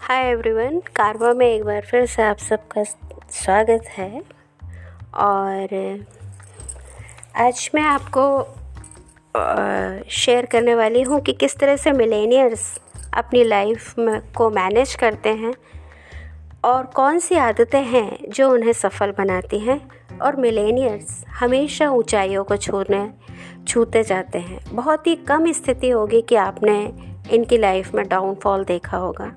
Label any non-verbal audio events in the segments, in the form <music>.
Hi everyone कारवा में एक बार फिर से आप सबका स्वागत है। और आज मैं आपको शेयर करने वाली हूँ कि किस तरह से मिलेनियर्स अपनी लाइफ को मैनेज करते हैं और कौन सी आदतें हैं जो उन्हें सफल बनाती हैं। और मिलेनियर्स हमेशा ऊंचाइयों को छूने, छूते जाते हैं। बहुत ही कम स्थिति होगी कि आपने इनकी लाइफ में डाउनफॉल देखा होगा।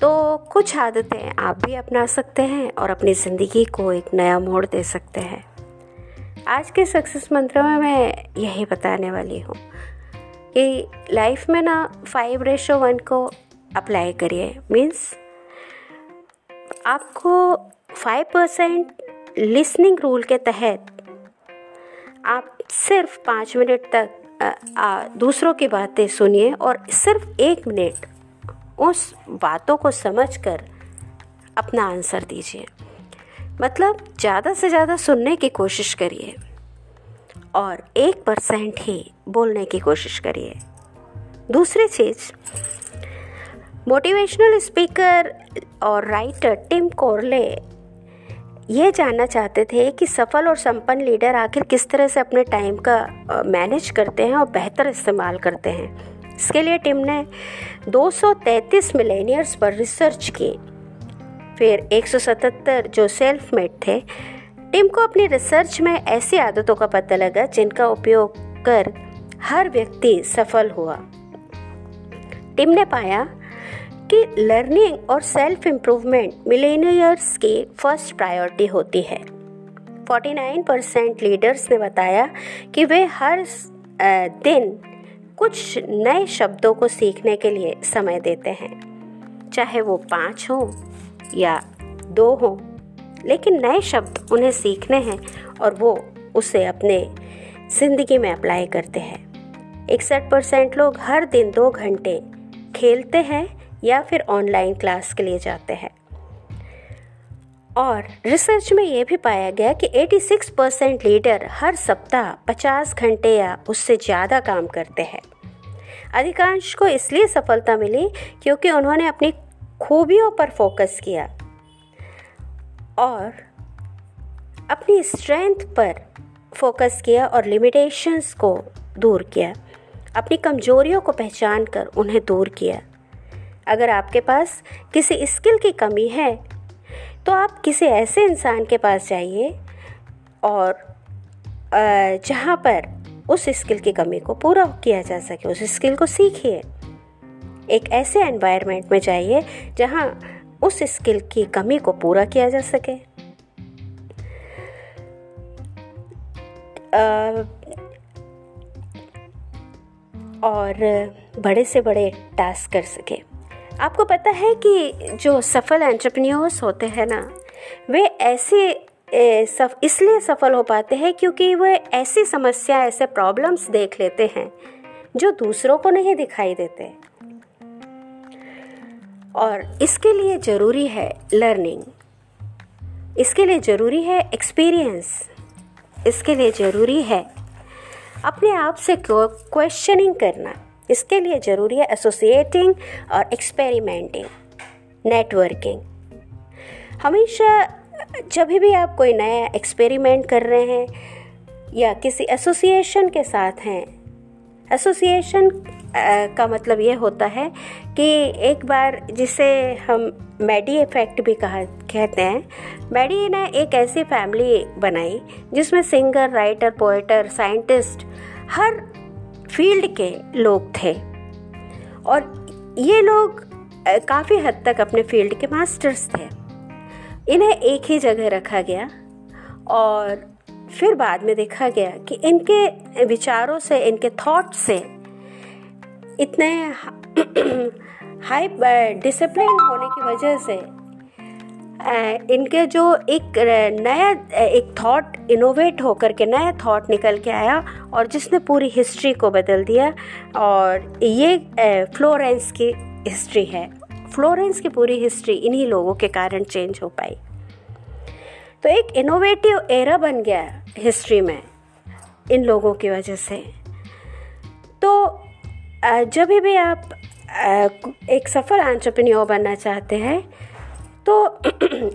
तो कुछ आदतें आप भी अपना सकते हैं और अपनी ज़िंदगी को एक नया मोड़ दे सकते हैं। आज के सक्सेस मंत्र में मैं यही बताने वाली हूँ कि लाइफ में ना फाइव रेशो वन को अप्लाई करिए। मीन्स आपको फाइव परसेंट लिसनिंग रूल के तहत आप सिर्फ़ पाँच मिनट तक आ, आ, दूसरों की बातें सुनिए और सिर्फ़ एक मिनट उस बातों को समझकर अपना आंसर दीजिए। मतलब ज़्यादा से ज़्यादा सुनने की कोशिश करिए और एक परसेंट ही बोलने की कोशिश करिए। दूसरी चीज़ मोटिवेशनल स्पीकर और राइटर टिम कोरले ये जानना चाहते थे कि सफल और संपन्न लीडर आखिर किस तरह से अपने टाइम का मैनेज करते हैं और बेहतर इस्तेमाल करते हैं। इसके लिए टीम ने 233 मिलेनियर्स पर रिसर्च की। फिर 177 जो सेल्फ मेड थे, टीम को अपनी रिसर्च में ऐसी आदतों का पता लगा जिनका उपयोग कर हर व्यक्ति सफल हुआ। टीम ने पाया कि लर्निंग और सेल्फ इम्प्रूवमेंट मिलेनियर्स की फ़र्स्ट प्रायोरिटी होती है। 49 परसेंट लीडर्स ने बताया कि वे हर दिन कुछ नए शब्दों को सीखने के लिए समय देते हैं। चाहे वो पाँच हो या दो हो, लेकिन नए शब्द उन्हें सीखने हैं और वो उसे अपने ज़िंदगी में अप्लाई करते हैं। इकसठ परसेंट लोग हर दिन दो घंटे खेलते हैं या फिर ऑनलाइन क्लास के लिए जाते हैं। और रिसर्च में यह भी पाया गया कि 86 परसेंट लीडर हर सप्ताह 50 घंटे या उससे ज़्यादा काम करते हैं। अधिकांश को इसलिए सफलता मिली क्योंकि उन्होंने अपनी खूबियों पर फोकस किया और अपनी स्ट्रेंथ पर फोकस किया और लिमिटेशंस को दूर किया। अपनी कमजोरियों को पहचान कर उन्हें दूर किया। अगर आपके पास किसी स्किल की कमी है तो आप किसी ऐसे इंसान के पास जाइए और जहाँ पर उस स्किल की कमी को पूरा किया जा सके, उस स्किल को सीखिए। एक ऐसे एनवायरनमेंट में जाइए जहाँ उस स्किल की कमी को पूरा किया जा सके। और बड़े से बड़े टास्क कर सके। आपको पता है कि जो सफल एंटरप्रेन्योर्स होते हैं ना, वे ऐसे सफ, इसलिए सफल हो पाते हैं क्योंकि वे ऐसी समस्या, ऐसे प्रॉब्लम्स देख लेते हैं, जो दूसरों को नहीं दिखाई देते। और इसके लिए ज़रूरी है लर्निंग इसके लिए ज़रूरी है एक्सपीरियंस इसके लिए ज़रूरी है अपने आप से क्वेश्चनिंग करना। इसके लिए ज़रूरी है एसोसिएटिंग और एक्सपेरिमेंटिंग नेटवर्किंग हमेशा जब भी आप कोई नया एक्सपेरिमेंट कर रहे हैं या किसी एसोसिएशन के साथ हैं एसोसिएशन का मतलब ये होता है कि एक बार जिसे हम मैडी इफ़ेक्ट भी कहा, कहते हैं। मैडी ने एक ऐसी फैमिली बनाई जिसमें सिंगर राइटर पोइटर साइंटिस्ट हर फ़ील्ड के लोग थे। और ये लोग काफ़ी हद तक अपने फ़ील्ड के मास्टर्स थे। इन्हें एक ही जगह रखा गया और फिर बाद में देखा गया कि इनके विचारों से, इनके थॉट से इतने हाई डिसिप्लिन <clears throat> होने की वजह से इनके जो एक नया एक थॉट इनोवेट होकर के, नया थॉट निकल के आया और जिसने पूरी हिस्ट्री को बदल दिया और ये फ्लोरेंस की हिस्ट्री है। फ्लोरेंस की पूरी हिस्ट्री इन्हीं लोगों के कारण चेंज हो पाई। तो एक इनोवेटिव एरा बन गया हिस्ट्री में इन लोगों की वजह से। तो जब भी आप एक सफल एंटरप्रेन्योर बनना चाहते हैं तो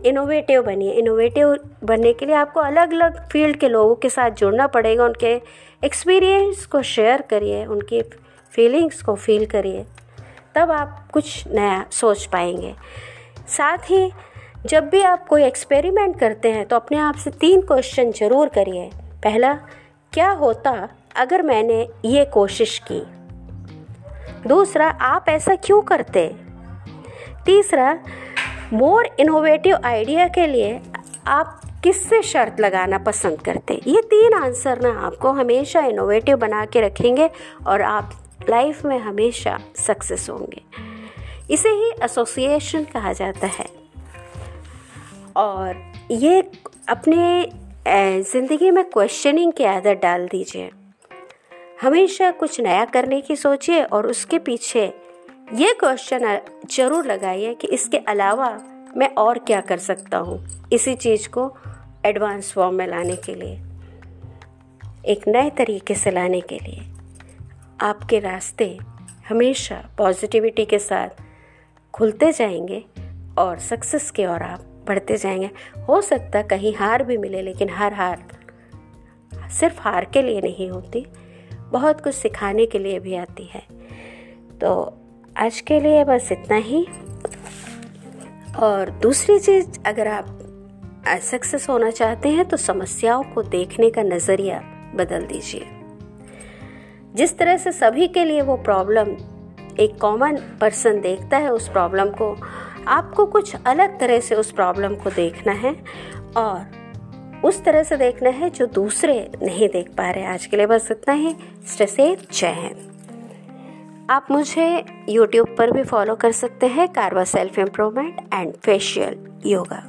इनोवेटिव बनिए इनोवेटिव बनने के लिए आपको अलग अलग फ़ील्ड के लोगों के साथ जुड़ना पड़ेगा, उनके एक्सपीरियंस को शेयर करिए, उनकी फीलिंग्स को फील करिए, तब आप कुछ नया सोच पाएँगे। साथ ही, जब भी आप कोई एक्सपेरिमेंट करते हैं तो अपने आप से तीन क्वेश्चन ज़रूर करिए। पहला, क्या होता अगर मैंने ये कोशिश की? दूसरा, आप ऐसा क्यों करते? तीसरा मोर इनोवेटिव आइडिया के लिए आप किससे शर्त लगाना पसंद करते? ये तीन आंसर ना आपको हमेशा इनोवेटिव बना के रखेंगे और आप लाइफ में हमेशा सक्सेस होंगे। इसे ही एसोसिएशन कहा जाता है। और ये अपने ज़िंदगी में क्वेश्चनिंग की आदत डाल दीजिए। हमेशा कुछ नया करने की सोचिए और उसके पीछे ये क्वेश्चन ज़रूर लगाइए कि इसके अलावा मैं और क्या कर सकता हूँ इसी चीज़ को एडवांस फॉर्म में लाने के लिए। एक नए तरीके से लाने के लिए। आपके रास्ते हमेशा पॉजिटिविटी के साथ खुलते जाएँगे और सक्सेस की ओर आप बढ़ते जाएँगे। हो सकता कहीं हार भी मिले, लेकिन हर हार सिर्फ़ हार के लिए नहीं होती, बहुत कुछ सिखाने के लिए भी आती है। तो आज के लिए बस इतना ही। और दूसरी चीज़, अगर आप सक्सेस होना चाहते हैं तो समस्याओं को देखने का नज़रिया बदल दीजिए। जिस तरह से सभी के लिए वो प्रॉब्लम, एक कॉमन पर्सन देखता है उस प्रॉब्लम को, आपको कुछ अलग तरह से उस प्रॉब्लम को देखना है और उस तरह से देखना है जो दूसरे नहीं देख पा रहे। आज के लिए बस इतना ही। स्टे जय हिंद। आप मुझे YouTube पर भी फॉलो कर सकते हैं कारवा self improvement and facial yoga